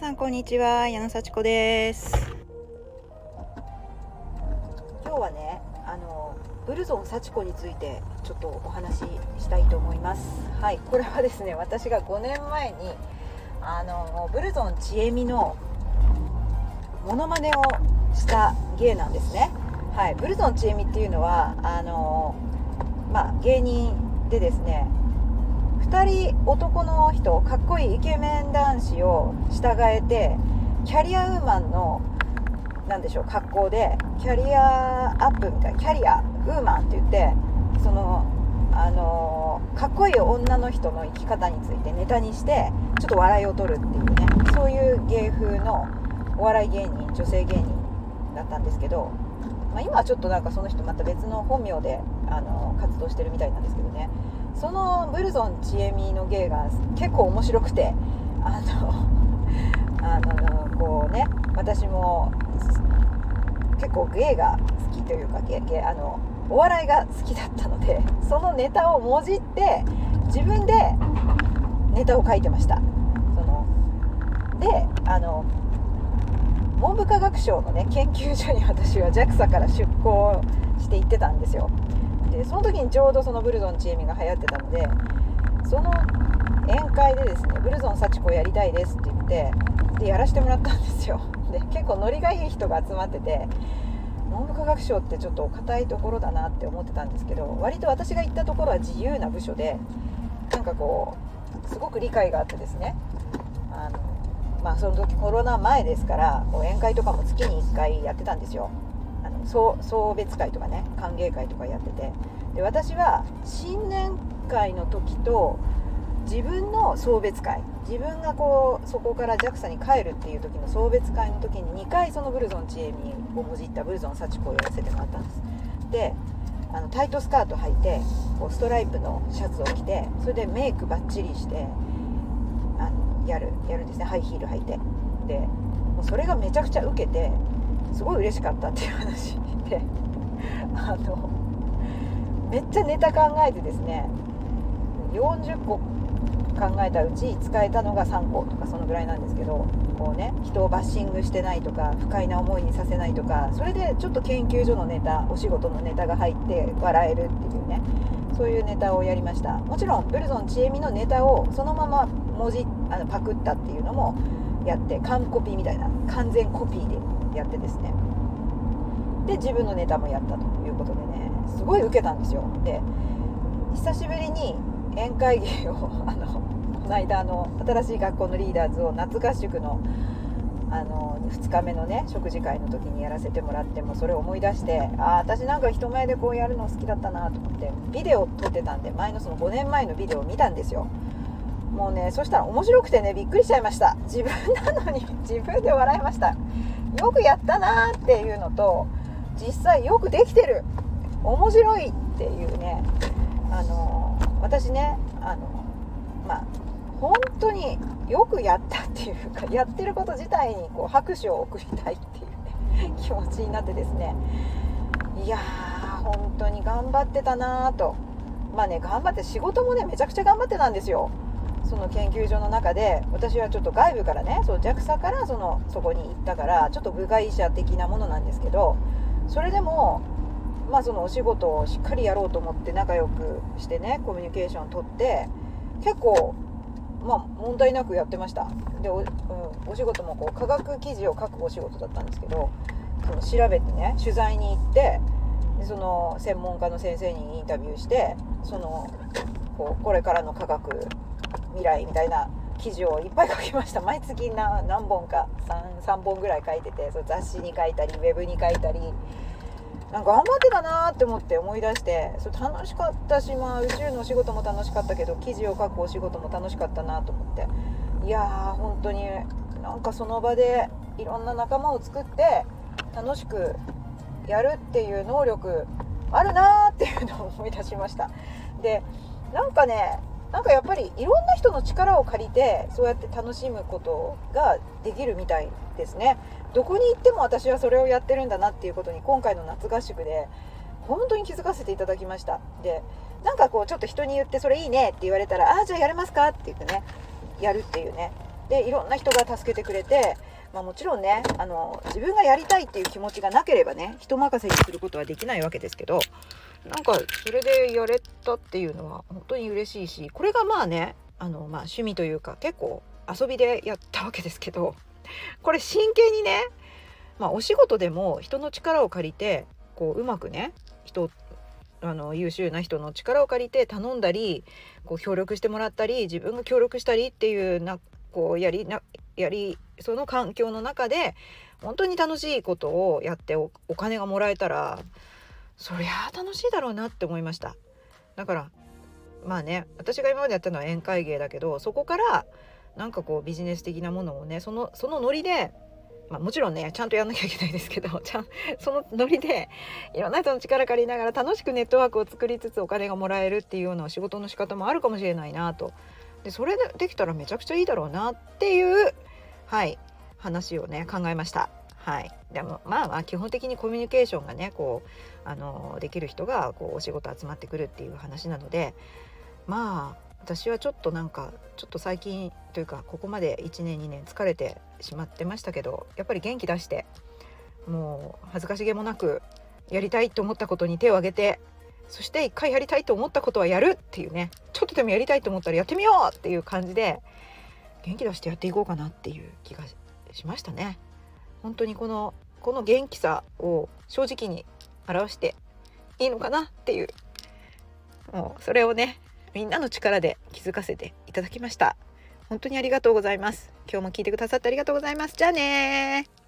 さんこんにちは矢野幸子です。今日はねあのブルゾン幸子についてちょっとお話ししたいと思います。はいこれはですね私が5年前にあのブルゾンちえみのモノマネをした芸なんですね。はいブルゾンちえみっていうのはあのまあ芸人でですね2人男の人かっこいいイケメン男子を従えてキャリアウーマンの何でしょう格好でキャリアアップみたいなキャリアウーマンって言ってそのあのかっこいい女の人の生き方についてネタにしてちょっと笑いを取るっていうねそういう芸風のお笑い芸人女性芸人だったんですけど、まあ、今はちょっとなんかその人また別の本名であの活動してるみたいなんですけどね。そのブルゾンちえみの芸が結構面白くてあのあのこうね私も結構芸が好きというか芸芸あのお笑いが好きだったのでそのネタをもじって自分でネタを書いてました。そのであの文部科学省のね研究所に私は JAXA から出向して行ってたんですよ。でその時にちょうどそのブルゾンちえみが流行ってたのでその宴会でですね「ブルゾン幸子やりたいです」って言ってでやらせてもらったんですよ。で結構ノリがいい人が集まってて文部科学省ってちょっと硬いところだなって思ってたんですけど割と私が行ったところは自由な部署でなんかこうすごく理解があってですねあのまあその時コロナ前ですからこう宴会とかも月に1回やってたんですよ。送別会とかね歓迎会とかやってて。で私は新年会の時と自分の送別会自分がこうそこから JAXA に帰るっていう時の送別会の時に2回そのブルゾンちえみをもじったブルゾン幸子をやらせてもらったんです。であのタイトスカート履いてこうストライプのシャツを着てそれでメイクバッチリしてあのやるやるんですね。ハイヒール履いて。でもうそれがめちゃくちゃウケてすごい嬉しかったっていう話であのめっちゃネタ考えてですね40個考えたうち使えたのが3個とかそのぐらいなんですけどこうね人をバッシングしてないとか不快な思いにさせないとかそれでちょっと研究所のネタお仕事のネタが入って笑えるっていうねそういうネタをやりました。もちろんブルゾンちえみのネタをそのまま文字あのパクったっていうのもやって完コピみたいな完全コピーでやってですね。で自分のネタもやったということでねすごい受けたんですよ。で久しぶりに宴会芸を あのこの間あの新しい学校のリーダーズを夏合宿のあの2日目のね食事会の時にやらせてもらってもそれを思い出してああ私なんか人前でこうやるの好きだったなと思ってビデオ撮ってたんで前のその5年前のビデオを見たんですよ。もうねそしたら面白くてねびっくりしちゃいました。自分なのに自分で笑いました。よくやったなーっていうのと実際よくできてる。面白いっていうね。あの私ねあのまあ本当によくやったっていうか やってること自体にこう拍手を送りたいっていうね 気持ちになってですね。いやー本当に頑張ってたなーと。まあね頑張って仕事もねめちゃくちゃ頑張ってたんですよ。その研究所の中で私はちょっと外部からねそう JAXA からそのそこに行ったからちょっと部外者的なものなんですけどそれでもまあそのお仕事をしっかりやろうと思って仲良くしてねコミュニケーション取って結構まあ問題なくやってました。でお,、うん、お仕事もこう科学記事を書くお仕事だったんですけどその調べてね取材に行ってでその専門家の先生にインタビューしてそのこうこれからの科学未来みたいな記事をいっぱい書きました。毎月何本か 3, 3本ぐらい書いててそ雑誌に書いたりウェブに書いたり。なんか頑張ってたなって思って思い出してそれ楽しかったし、まあ、宇宙のお仕事も楽しかったけど記事を書くお仕事も楽しかったなと思って。いやー本当になんかその場でいろんな仲間を作って楽しくやるっていう能力あるなーっていうのを思い出しました。でなんかねなんかやっぱりいろんな人の力を借りてそうやって楽しむことができるみたいですね。どこに行っても私はそれをやってるんだなっていうことに今回の夏合宿で本当に気づかせていただきました。でなんかこうちょっと人に言ってそれいいねって言われたらああじゃあやれますかって言ってねやるっていうね。でいろんな人が助けてくれて、まあ、もちろんねあの自分がやりたいっていう気持ちがなければね人任せにすることはできないわけですけどなんかそれでやれたっていうのは本当に嬉しいしこれがまあねあの、まあ、趣味というか結構遊びでやったわけですけどこれ真剣にね、まあ、お仕事でも人の力を借りてこううまくね人あの優秀な人の力を借りて頼んだりこう協力してもらったり自分が協力したりっていうなこうやりなやりその環境の中で本当に楽しいことをやってお金がもらえたらそりゃ楽しいだろうなって思いましただからまあね私が今までやったのは宴会芸だけどそこからなんかこうビジネス的なものをねそのそのノリでまあ、もちろんねちゃんとやんなきゃいけないですけど ちゃんそのノリでいろんな人の力借りながら楽しくネットワークを作りつつお金がもらえるっていうような仕事の仕方もあるかもしれないなとでそれでできたらめちゃくちゃいいだろうなっていうはい話をね考えました。はい、でもまあまあ基本的にコミュニケーションがねこうあのできる人がこうお仕事集まってくるっていう話なのでまあ私はちょっとなんかちょっと最近というかここまで1年2年疲れてしまってましたけどやっぱり元気出してもう恥ずかしげもなくやりたいと思ったことに手を挙げてそして一回やりたいと思ったことはやるっていうねちょっとでもやりたいと思ったらやってみようっていう感じで元気出してやっていこうかなっていう気がしましたね。本当にこのこの元気さを正直に表していいのかなっていうもうそれをねみんなの力で気づかせていただきました。本当にありがとうございます。今日も聞いてくださってありがとうございます。じゃあね